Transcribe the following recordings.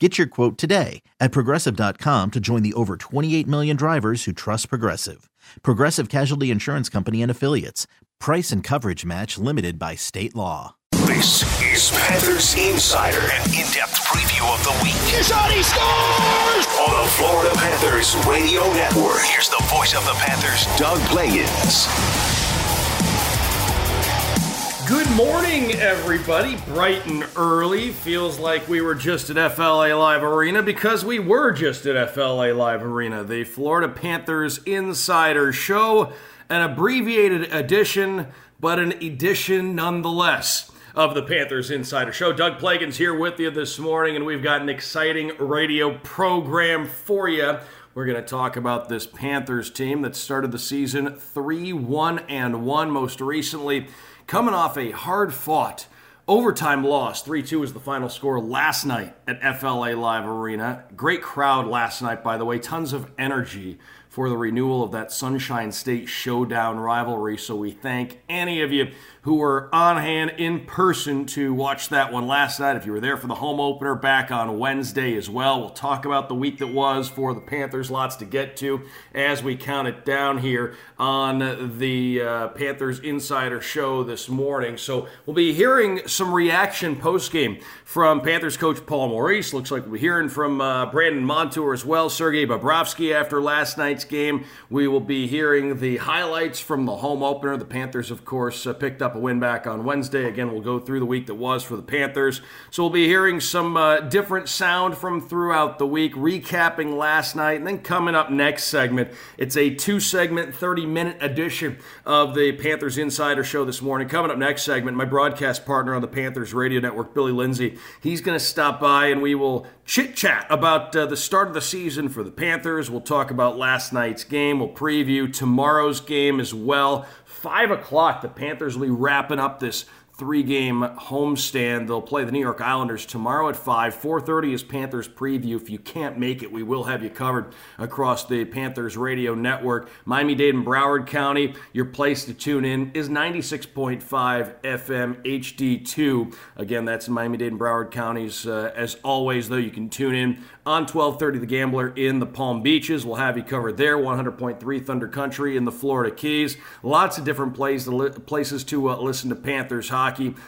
Get your quote today at progressive.com to join the over 28 million drivers who trust Progressive. Progressive Casualty Insurance Company and Affiliates. Price and coverage match limited by state law. This is Panthers Insider, an in depth preview of the week. Kishani scores! On the Florida Panthers Radio Network. Here's the voice of the Panthers, Doug Plagens. Good morning, everybody. Bright and early. Feels like we were just at FLA Live Arena because we were just at FLA Live Arena. The Florida Panthers Insider Show, an abbreviated edition, but an edition nonetheless of the Panthers Insider Show. Doug Plagens here with you this morning, and we've got an exciting radio program for you. We're going to talk about this Panthers team that started the season 3 1 and 1 most recently coming off a hard fought overtime loss. 3 2 was the final score last night at FLA Live Arena. Great crowd last night, by the way. Tons of energy for the renewal of that Sunshine State Showdown rivalry. So we thank any of you who were on hand in person to watch that one last night. If you were there for the home opener back on Wednesday as well, we'll talk about the week that was for the Panthers. Lots to get to as we count it down here on the uh, Panthers Insider Show this morning. So we'll be hearing some reaction post game from Panthers coach Paul Maurice. Looks like we're hearing from uh, Brandon Montour as well, Sergei Bobrovsky after last night's game. We will be hearing the highlights from the home opener. The Panthers, of course, uh, picked up a win back on Wednesday. Again, we'll go through the week that was for the Panthers. So we'll be hearing some uh, different sound from throughout the week, recapping last night. And then coming up next segment, it's a two segment, 30 minute edition of the Panthers Insider Show this morning. Coming up next segment, my broadcast partner on the Panthers Radio Network, Billy Lindsay, he's going to stop by and we will chit chat about uh, the start of the season for the Panthers. We'll talk about last night's game. We'll preview tomorrow's game as well. 5 o'clock, the Panthers will be wrapping up this three-game homestand. They'll play the New York Islanders tomorrow at 5. 4.30 is Panthers preview. If you can't make it, we will have you covered across the Panthers radio network. Miami-Dade and Broward County, your place to tune in is 96.5 FM HD2. Again, that's Miami-Dade and Broward counties. Uh, as always, though, you can tune in on 1230 The Gambler in the Palm Beaches. We'll have you covered there. 100.3 Thunder Country in the Florida Keys. Lots of different places to, li- places to uh, listen to Panthers hockey.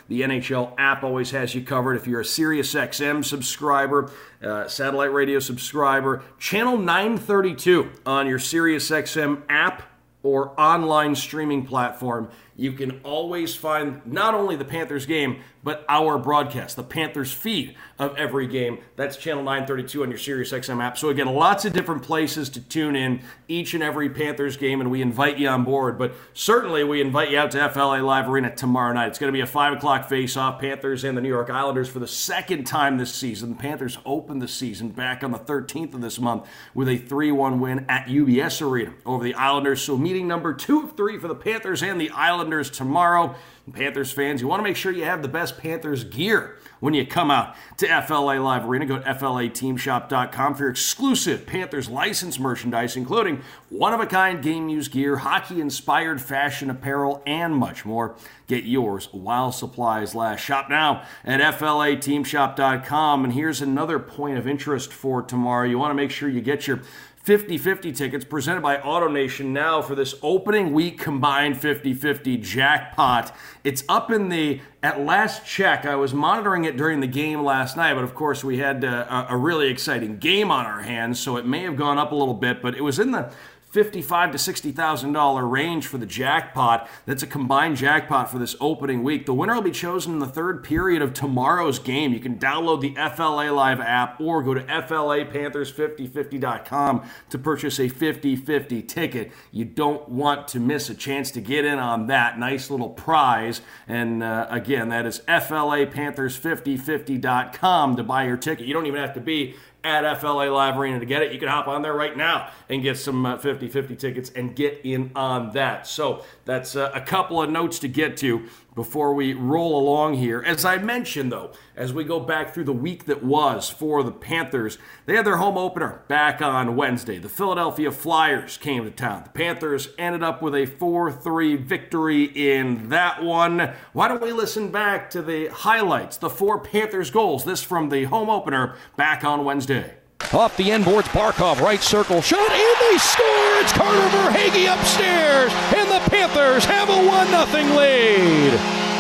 The NHL app always has you covered. If you're a SiriusXM subscriber, uh, satellite radio subscriber, channel 932 on your SiriusXM app or online streaming platform, you can always find not only the Panthers game, but our broadcast, the Panthers feed of every game. That's channel 932 on your SiriusXM app. So again, lots of different places to tune in each and every Panthers game, and we invite you on board. But certainly, we invite you out to FLA Live Arena tomorrow night. It's going to be a five o'clock face-off. Panthers and the New York Islanders for the second time this season. The Panthers opened the season back on the 13th of this month with a 3-1 win at UBS Arena over the Islanders. So meeting number two of three for the Panthers and the Islanders tomorrow. Panthers fans, you want to make sure you have the best Panthers gear when you come out to FLA Live Arena. Go to FLAteamshop.com for your exclusive Panthers license merchandise, including one of a kind game used gear, hockey inspired fashion apparel, and much more. Get yours while supplies last. Shop now at FLAteamshop.com. And here's another point of interest for tomorrow. You want to make sure you get your 50 50 tickets presented by AutoNation now for this opening week combined 50 50 jackpot. It's up in the, at last check, I was monitoring it during the game last night, but of course we had uh, a, a really exciting game on our hands, so it may have gone up a little bit, but it was in the fifty-five to sixty thousand dollar range for the jackpot. That's a combined jackpot for this opening week. The winner will be chosen in the third period of tomorrow's game. You can download the FLA Live app or go to FLAPanthers5050.com to purchase a 50-50 ticket. You don't want to miss a chance to get in on that nice little prize. And uh, again, that is FLAPanthers5050.com to buy your ticket. You don't even have to be at FLA Live Arena to get it. You can hop on there right now and get some 50 uh, 50 tickets and get in on that. So that's uh, a couple of notes to get to before we roll along here. As I mentioned, though, as we go back through the week that was for the Panthers, they had their home opener back on Wednesday. The Philadelphia Flyers came to town. The Panthers ended up with a 4 3 victory in that one. Why don't we listen back to the highlights, the four Panthers goals? This from the home opener back on Wednesday. Off the end boards, Barkov, right circle, shot, and they score! It's Carter Verhaeghe upstairs, and the Panthers have a 1 0 lead.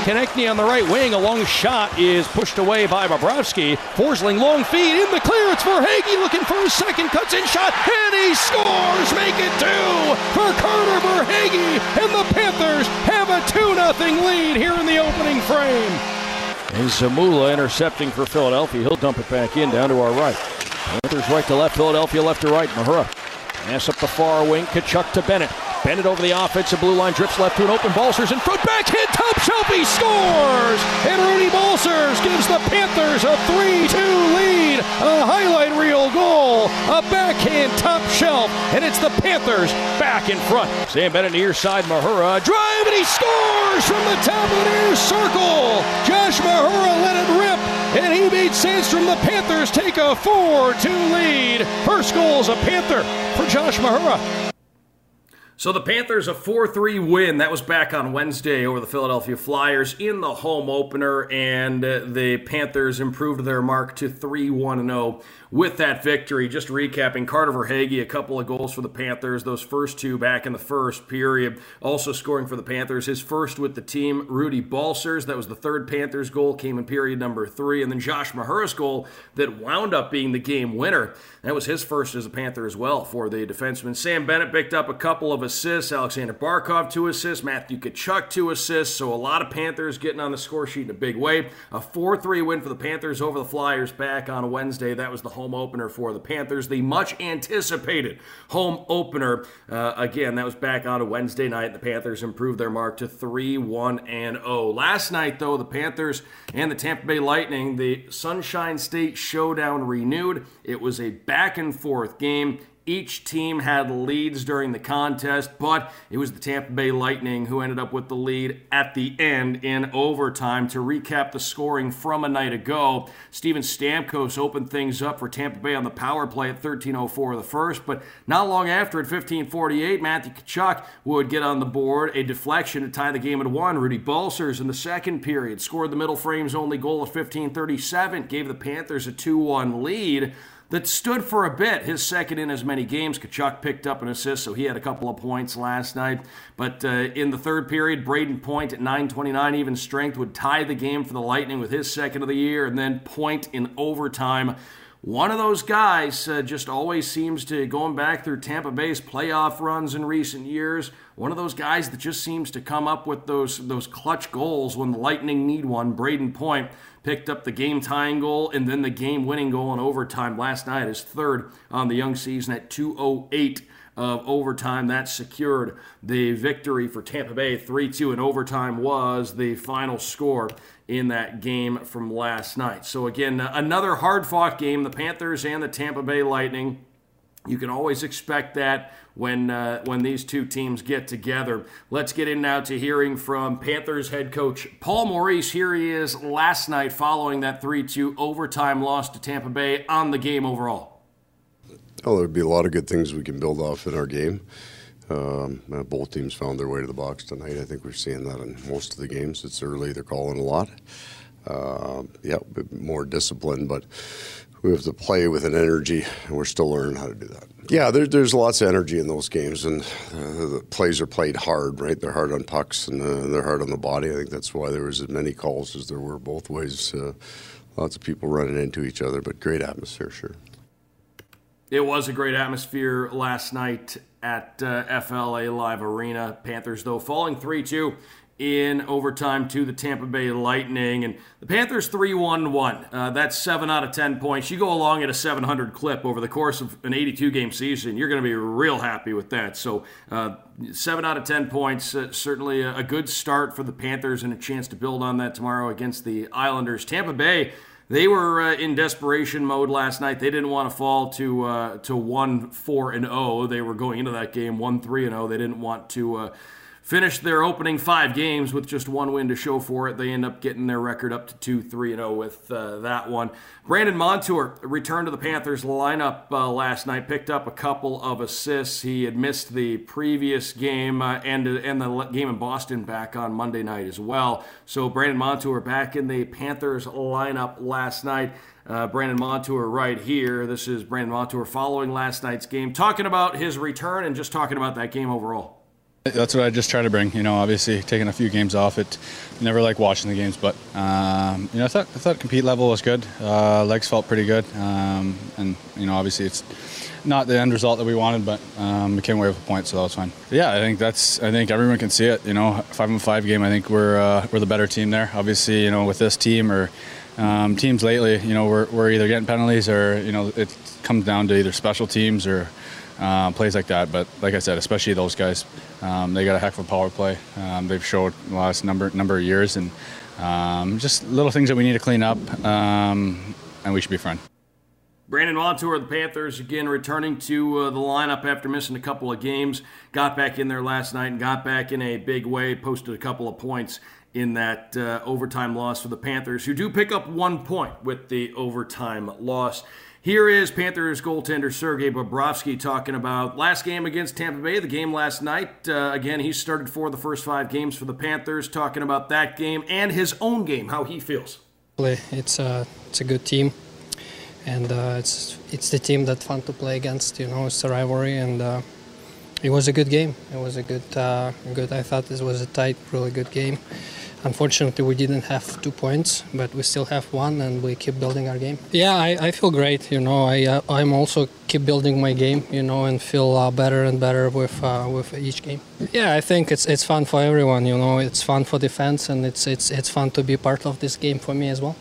Konecny on the right wing, a long shot is pushed away by Bobrovsky. Forsling, long feed in the clear. It's Verhaeghe looking for a second, cuts in shot, and he scores! Make it two for Carter Verhaeghe, and the Panthers have a 2 0 lead here in the opening frame. And Zamula intercepting for Philadelphia. He'll dump it back in down to our right. Panthers right to left, Philadelphia left to right. Mahura. Pass up the far wing. Tkachuk to Bennett. Bennett over the offensive blue line, drifts left to an open Balcers in front, backhand top shelf, he scores! And Rudy Balcers gives the Panthers a 3-2 lead. A highlight reel goal, a backhand top shelf, and it's the Panthers back in front. Sam Bennett near side, Mahura, drive, and he scores from the top of the near circle. Josh Mahura let it rip, and he beat Sandstrom. The Panthers take a 4-2 lead. First goal is a Panther for Josh Mahura. So the Panthers a 4-3 win. That was back on Wednesday over the Philadelphia Flyers in the home opener and uh, the Panthers improved their mark to 3-1-0 with that victory. Just recapping, Carter Verhaeghe, a couple of goals for the Panthers, those first two back in the first period. Also scoring for the Panthers, his first with the team, Rudy Balcers. That was the third Panthers goal, came in period number three. And then Josh Mahura's goal that wound up being the game winner. That was his first as a Panther as well for the defenseman. Sam Bennett picked up a couple of assists. Alexander Barkov, two assists. Matthew Tkachuk, two assists. So a lot of Panthers getting on the score sheet in a big way. A 4 3 win for the Panthers over the Flyers back on Wednesday. That was the home opener for the Panthers, the much anticipated home opener. Uh, again, that was back on a Wednesday night. The Panthers improved their mark to 3 1 and 0. Last night, though, the Panthers and the Tampa Bay Lightning, the Sunshine State Showdown renewed. It was a back and forth game. Each team had leads during the contest, but it was the Tampa Bay Lightning who ended up with the lead at the end in overtime. To recap the scoring from a night ago, Steven Stamkos opened things up for Tampa Bay on the power play at 13:04 of the first, but not long after at 15:48, Matthew Tkachuk would get on the board a deflection to tie the game at one. Rudy Balcers in the second period scored the middle frame's only goal at 15:37, gave the Panthers a 2-1 lead that stood for a bit. His second in as many games. Tkachuk picked up an assist, so he had a couple of points last night. But uh, in the third period, Brayden Point at 9:29 even strength would tie the game for the Lightning with his second of the year, and then Point in overtime. One of those guys uh, just always seems to, going back through Tampa Bay's playoff runs in recent years, one of those guys that just seems to come up with those those clutch goals when the Lightning need one. Brayden Point picked up the game tying goal and then the game winning goal in overtime last night, his third on the young season at 208 of overtime. That secured the victory for Tampa Bay. 3 2 in overtime was the final score in that game from last night. So, again, another hard fought game. The Panthers and the Tampa Bay Lightning. You can always expect that when uh, when these two teams get together. Let's get in now to hearing from Panthers head coach Paul Maurice. Here he is last night following that 3-2 overtime loss to Tampa Bay on the game overall. Well, there'd be a lot of good things we can build off in our game. Um, uh, both teams found their way to the box tonight. I think we're seeing that in most of the games. It's early; they're calling a lot. Uh, yeah, more discipline, but we have to play with an energy, and we're still learning how to do that. Yeah, there, there's lots of energy in those games, and uh, the plays are played hard, right? They're hard on pucks and uh, they're hard on the body. I think that's why there was as many calls as there were both ways. Uh, lots of people running into each other, but great atmosphere, sure. It was a great atmosphere last night at uh, FLA Live Arena. Panthers, though, falling 3 2 in overtime to the Tampa Bay Lightning. And the Panthers 3 1 1. Uh, that's 7 out of 10 points. You go along at a 700 clip over the course of an 82 game season, you're going to be real happy with that. So, uh, 7 out of 10 points, uh, certainly a, a good start for the Panthers and a chance to build on that tomorrow against the Islanders. Tampa Bay. They were uh, in desperation mode last night. They didn't want to fall to uh, to one four and zero. Oh. They were going into that game one three and zero. They didn't want to uh, finished their opening five games with just one win to show for it. They end up getting their record up to 2 3 0 with uh, that one. Brandon Montour returned to the Panthers lineup uh, last night, picked up a couple of assists. He had missed the previous game uh, and, and the game in Boston back on Monday night as well. So Brandon Montour back in the Panthers lineup last night. Uh, Brandon Montour right here. This is Brandon Montour following last night's game, talking about his return and just talking about that game overall. That's what I just try to bring. You know, obviously taking a few games off. It never like watching the games, but um, you know, I thought I thought compete level was good. Uh, legs felt pretty good, um, and you know, obviously it's not the end result that we wanted, but um, we came away with a point, so that was fine. Yeah, I think that's. I think everyone can see it. You know, five on five game. I think we're uh, we're the better team there. Obviously, you know, with this team or um, teams lately, you know, we're we're either getting penalties or you know, it comes down to either special teams or uh, plays like that. But like I said, especially those guys, um, they got a heck of a power play. Um, they've showed the last number number of years, and um, just little things that we need to clean up, um, and we should be fine. Brandon Montour of the Panthers again returning to uh, the lineup after missing a couple of games. Got back in there last night and got back in a big way. Posted a couple of points in that uh, overtime loss for the Panthers, who do pick up one point with the overtime loss. Here is Panthers goaltender Sergei Bobrovsky talking about last game against Tampa Bay, the game last night. Uh, again, he started for the first five games for the Panthers, talking about that game and his own game, how he feels. It's a, it's a good team, and uh, it's it's the team that's fun to play against. You know, it's a rivalry, and uh, it was a good game. It was a good, uh, good. I thought this was a tight, really good game. Unfortunately, we didn't have two points, but we still have one, and we keep building our game. Yeah, I, I feel great. You know, I uh, I'm also keep building my game. You know, and feel uh, better and better with uh, with each game. Yeah, I think it's it's fun for everyone. You know, it's fun for defense, and it's it's it's fun to be part of this game for me as well.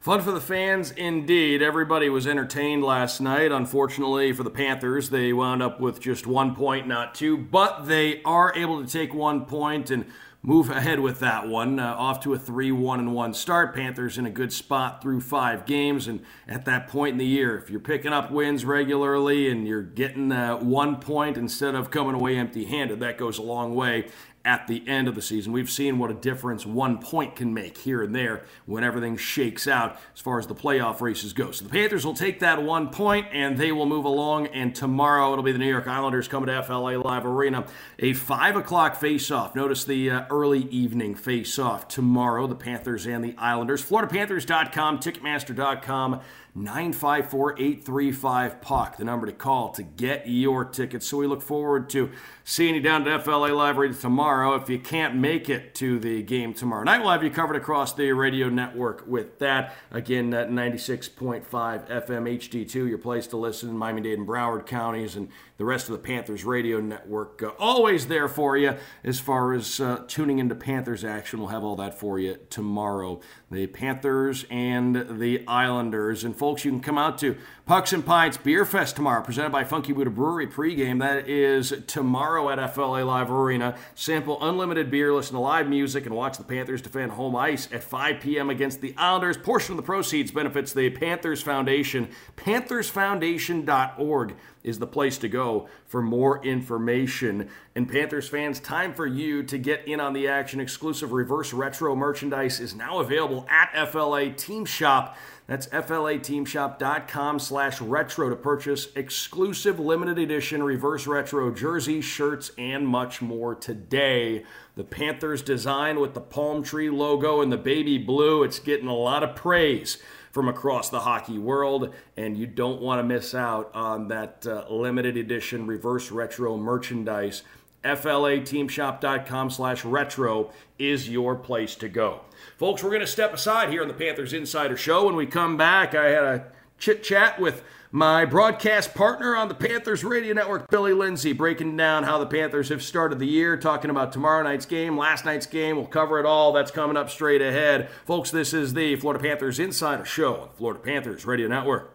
Fun for the fans, indeed. Everybody was entertained last night. Unfortunately for the Panthers, they wound up with just one point, not two, but they are able to take one point and move ahead with that one. Uh, off to a 3 1 and 1 start. Panthers in a good spot through five games. And at that point in the year, if you're picking up wins regularly and you're getting uh, one point instead of coming away empty handed, that goes a long way at the end of the season. We've seen what a difference one point can make here and there when everything shakes out as far as the playoff races go. So the Panthers will take that one point and they will move along. And tomorrow it'll be the New York Islanders coming to FLA Live Arena. A 5 o'clock face-off. Notice the uh, early evening face-off tomorrow, the Panthers and the Islanders. FloridaPanthers.com, Ticketmaster.com. 954 835 Puck, the number to call to get your tickets. So we look forward to seeing you down at FLA Radio tomorrow. If you can't make it to the game tomorrow night, we'll have you covered across the radio network with that. Again, 96.5 FM HD2, your place to listen in Miami Dade and Broward counties and the rest of the Panthers radio network. Uh, always there for you as far as uh, tuning into Panthers action. We'll have all that for you tomorrow. The Panthers and the Islanders. And folks, you can come out to Pucks and Pints Beer Fest tomorrow, presented by Funky Buddha Brewery pregame. That is tomorrow at FLA Live Arena. Sample unlimited beer, listen to live music, and watch the Panthers defend home ice at 5 p.m. against the Islanders. Portion of the proceeds benefits the Panthers Foundation. PanthersFoundation.org is the place to go for more information. And Panthers fans, time for you to get in on the action. Exclusive reverse retro merchandise is now available at FLA Team Shop. That's flateamshop.com slash retro to purchase exclusive limited edition reverse retro jerseys, shirts, and much more today. The Panthers design with the palm tree logo and the baby blue, it's getting a lot of praise from across the hockey world, and you don't want to miss out on that uh, limited edition reverse retro merchandise. FLAteamshop.com slash retro is your place to go. Folks, we're going to step aside here on the Panthers Insider Show. When we come back, I had a chit chat with my broadcast partner on the Panthers Radio Network, Billy Lindsay, breaking down how the Panthers have started the year, talking about tomorrow night's game, last night's game. We'll cover it all. That's coming up straight ahead. Folks, this is the Florida Panthers Insider Show on the Florida Panthers Radio Network.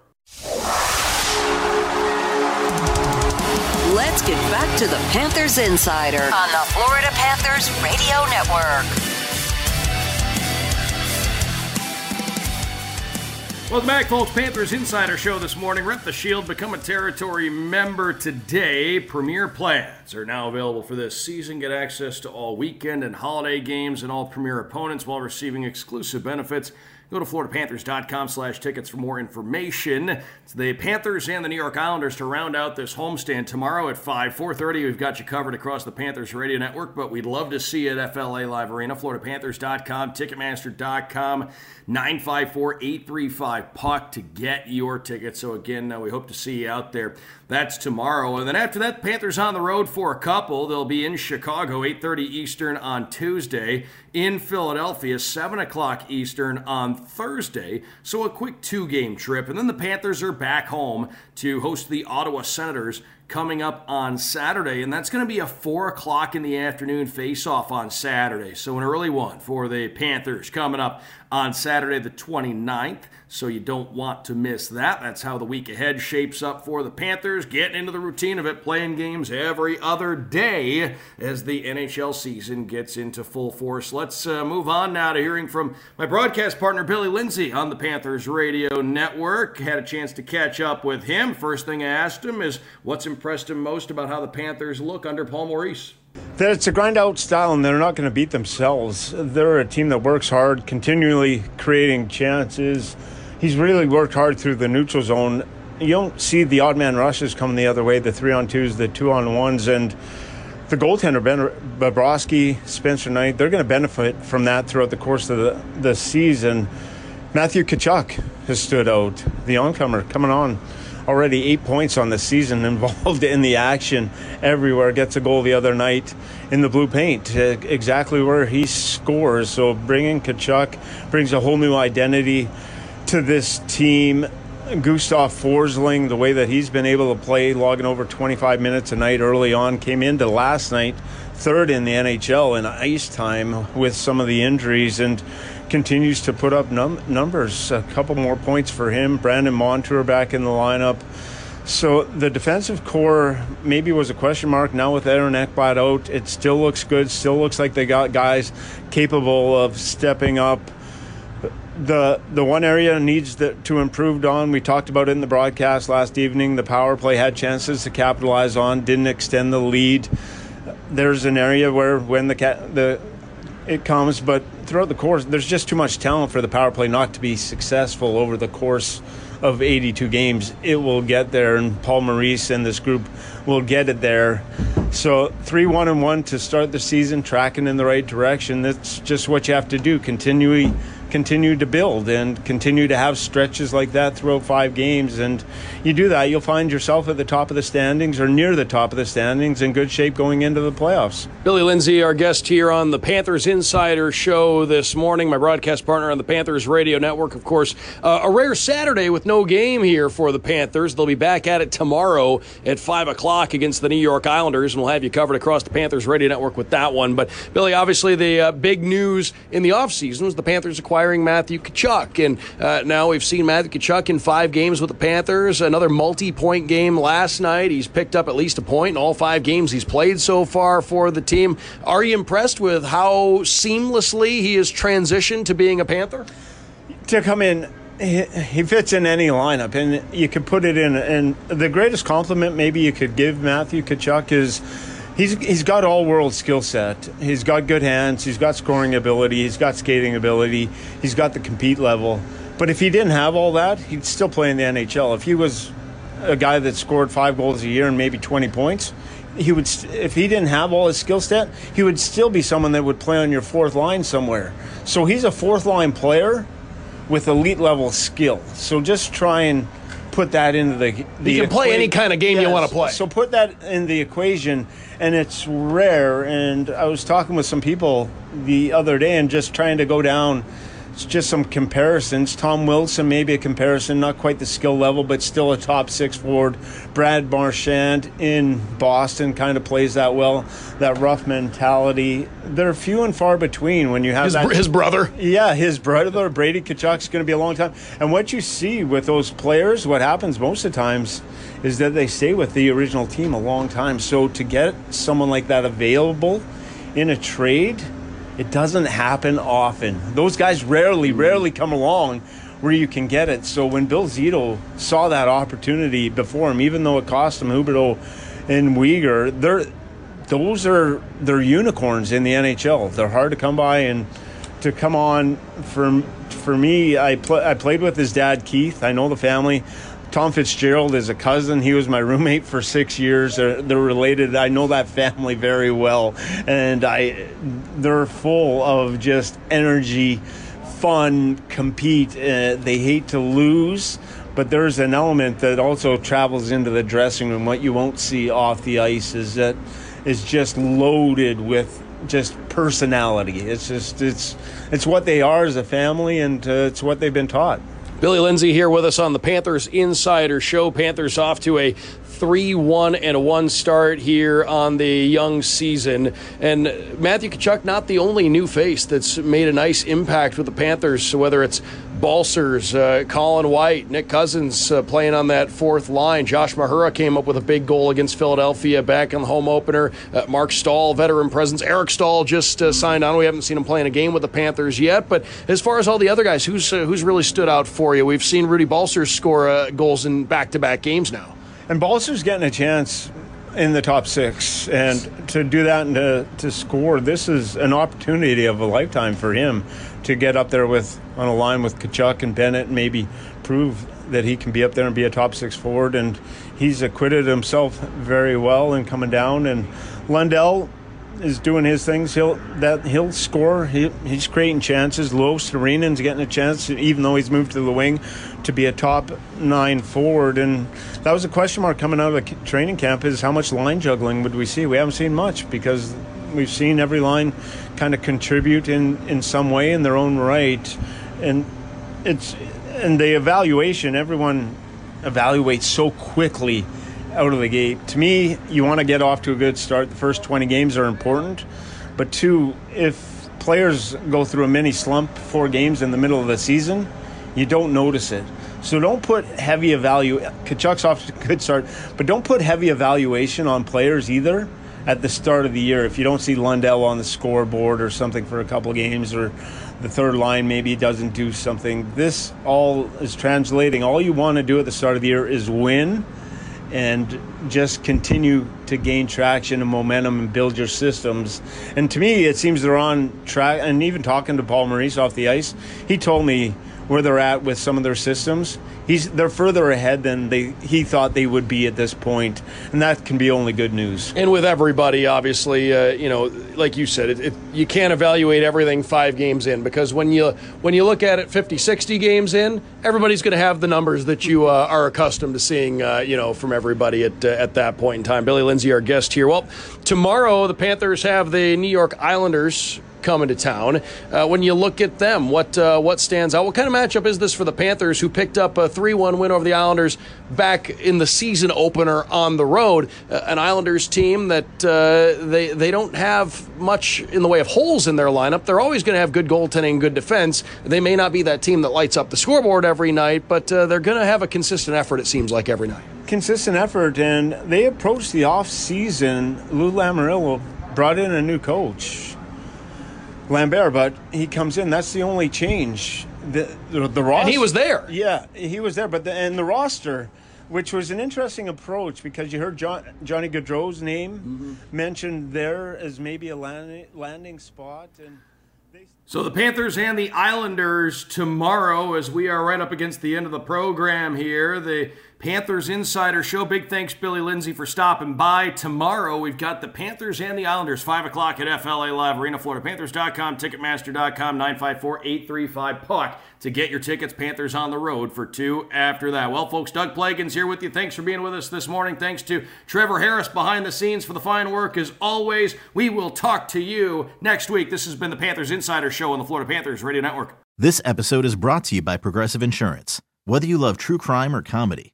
Let's get back to the Panthers Insider on the Florida Panthers Radio Network. Welcome back, folks. Panthers Insider Show this morning. Rent the Shield, become a territory member today. Premier plans are now available for this season. Get access to all weekend and holiday games and all Premier opponents while receiving exclusive benefits Go to floridapanthers.com slash tickets for more information. It's the Panthers and the New York Islanders to round out this homestand tomorrow at 5, 4.30. We've got you covered across the Panthers radio network, but we'd love to see you at FLA Live Arena. floridapanthers.com, ticketmaster.com, 954-835-PUCK to get your tickets. So again, uh, we hope to see you out there. That's tomorrow. And then after that, Panthers on the road for a couple. They'll be in Chicago, 8.30 Eastern on Tuesday. In Philadelphia, 7 o'clock Eastern on Thursday. So a quick two-game trip. And then the Panthers are back home to host the Ottawa Senators coming up on Saturday, and that's going to be a 4 o'clock in the afternoon face-off on Saturday. So an early one for the Panthers coming up on Saturday the 29th so you don't want to miss that. That's how the week ahead shapes up for the Panthers, getting into the routine of it, playing games every other day as the NHL season gets into full force. Let's uh, move on now to hearing from my broadcast partner, Billy Lindsay, on the Panthers Radio Network. Had a chance to catch up with him. First thing I asked him is what's impressed him most about how the Panthers look under Paul Maurice? that it's a grind out style and they're not going to beat themselves. They're a team that works hard, continually creating chances, he's really worked hard through the neutral zone. You don't see the odd man rushes coming the other way, the three on twos, the two on ones, and the goaltender Ben Bobrovsky, Spencer Knight, they're going to benefit from that throughout the course of the, the season. Matthew Tkachuk has stood out, the oncomer coming on already eight points on the season, involved in the action everywhere. Gets a goal the other night in the blue paint, uh, exactly where he scores. So bringing Tkachuk brings a whole new identity to this team. Gustav Forsling, the way that he's been able to play, logging over 25 minutes a night early on, came into last night third in the NHL in ice time with some of the injuries and continues to put up num- numbers. A couple more points for him. Brandon Montour back in the lineup. So the defensive corps maybe was a question mark. Now with Aaron Ekblad out, it still looks good. Still looks like they got guys capable of stepping up the the one area needs to improve on. We talked about it in the broadcast last evening. The power play had chances to capitalize on, didn't extend the lead. There's an area where when the the it comes, but throughout the course, there's just too much talent for the power play not to be successful over the course of 82 games. It will get there, and Paul Maurice and this group will get it there. So three one and one to start the season, tracking in the right direction. That's just what you have to do. Continually continue to build and continue to have stretches like that throughout five games. And you do that, you'll find yourself at the top of the standings or near the top of the standings in good shape going into the playoffs. Billy Lindsay, our guest here on the Panthers Insider Show this morning, my broadcast partner on the Panthers Radio Network, of course. Uh, a rare Saturday with no game here for the Panthers. They'll be back at it tomorrow at 5 o'clock against the New York Islanders, and we'll have you covered across the Panthers Radio Network with that one. But, Billy, obviously, the uh, big news in the offseason was the Panthers acquired acquiring Matthew Tkachuk. And uh, now we've seen Matthew Tkachuk in five games with the Panthers, another multi point game last night. He's picked up at least a point in all five games he's played so far for the team. Are you impressed with how seamlessly he has transitioned to being a Panther? To come in he fits in any lineup, and you could put it in. And the greatest compliment maybe you could give Matthew Tkachuk is he's he's got all world skill set. He's got good hands. He's got scoring ability. He's got skating ability. He's got the compete level. But if he didn't have all that, he'd still play in the NHL. If he was a guy that scored five goals a year and maybe 20 points, he would. If he didn't have all his skill set, he would still be someone that would play on your fourth line somewhere. So he's a fourth line player with elite level skill. So just try and put that into the. the You can play equa- any kind of game you wanna play. So put that in the equation, and it's rare. And I was talking with some people the other day, and just trying to go down. It's just some comparisons. Tom Wilson, maybe a comparison, not quite the skill level, but still a top six forward. Brad Marchand in Boston kind of plays that well, that rough mentality. They're few and far between when you have His, that. his brother. Yeah, his brother Brady Tkachuk's going to be a long time. And what you see with those players, what happens most of the times, is that they stay with the original team a long time. So to get someone like that available in a trade, it doesn't happen often. Those guys rarely, hmm. rarely come along where you can get it. So when Bill Zito saw that opportunity before him, even though it cost him Huberdeau and Weegar, they're those are they're unicorns in the NHL. They're hard to come by and to come on for for me. I pl- I played with his dad Keith. I know the family. Tom Fitzgerald is a cousin. He was my roommate for six years. They're, they're related. I know that family very well, and I they're full of just energy, fun, compete. Uh, they hate to lose, but there's an element that also travels into the dressing room. What you won't see off the ice is that is just loaded with just personality. It's just it's it's what they are as a family, and uh, it's what they've been taught. Billy Lindsay here with us on the Panthers Insider Show. Panthers off to a 3 1 and 1 start here on the young season. And Matthew Tkachuk, not the only new face that's made a nice impact with the Panthers, so whether it's Balcers, uh, Colin White, Nick Cousins uh, playing on that fourth line. Josh Mahura came up with a big goal against Philadelphia back in the home opener. Uh, Marc Staal, veteran presence. Eric Staal just uh, signed on. We haven't seen him playing a game with the Panthers yet. But as far as all the other guys, who's uh, who's really stood out for you? We've seen Rudy Balcers score uh, goals in back to back games now. And Balser's getting a chance in the top six, and to do that and to, to score, this is an opportunity of a lifetime for him to get up there with on a line with Tkachuk and Bennett, and maybe prove that he can be up there and be a top six forward. And he's acquitted himself very well in coming down. And Lundell is doing his things. He'll that he'll score. He, he's creating chances. Luostarinen's getting a chance, even though he's moved to the wing, to be a top nine forward. And that was a question mark coming out of the training camp: is how much line juggling would we see? We haven't seen much because we've seen every line kind of contribute in in some way in their own right, and it's and the evaluation. Everyone evaluates so quickly out of the gate. To me, you want to get off to a good start. The first 20 games are important. But two, if players go through a mini slump, four games in the middle of the season, you don't notice it. So don't put heavy evalu. Tkachuk's off to a good start, but don't put heavy evaluation on players either at the start of the year. If you don't see Lundell on the scoreboard or something for a couple games, or the third line maybe doesn't do something, this all is translating. All you want to do at the start of the year is win and just continue to gain traction and momentum and build your systems. And to me, it seems they're on track. And even talking to Paul Maurice off the ice, he told me where they're at with some of their systems. He's they're further ahead than they he thought they would be at this point, and that can be only good news. And with everybody, obviously, uh, you know, like you said, it, it, you can't evaluate everything five games in because when you when you look at it 50, 60 games in, everybody's going to have the numbers that you uh, are accustomed to seeing, uh, you know, from everybody at uh, at that point in time. Billy Lindsay, our guest here. Well, tomorrow the Panthers have the New York Islanders coming to town. Uh, when you look at them, what uh, what stands out? What kind of matchup is this for the Panthers, who picked up a three-one win over the Islanders back in the season opener on the road? Uh, an Islanders team that uh, they they don't have much in the way of holes in their lineup. They're always going to have good goaltending, good defense. They may not be that team that lights up the scoreboard every night, but uh, they're going to have a consistent effort. It seems like every night. Consistent effort, and they approached the off season. Lou Lamoriello brought in a new coach. Lambert, but he comes in. That's the only change. The the, the roster. And he was there. Yeah, he was there. But the, and the roster, which was an interesting approach because you heard John, Johnny Gaudreau's name mm-hmm. mentioned there as maybe a landing, landing spot, and So the Panthers and the Islanders tomorrow, as we are right up against the end of the program here. The Panthers Insider Show. Big thanks, Billy Lindsay, for stopping by. Tomorrow, we've got the Panthers and the Islanders, 5 o'clock at FLA Live Arena, FloridaPanthers.com, Ticketmaster.com, 954 835 Puck to get your tickets. Panthers on the road for two after that. Well, folks, Doug Plagens here with you. Thanks for being with us this morning. Thanks to Trevor Harris behind the scenes for the fine work. As always, we will talk to you next week. This has been the Panthers Insider Show on the Florida Panthers Radio Network. This episode is brought to you by Progressive Insurance. Whether you love true crime or comedy,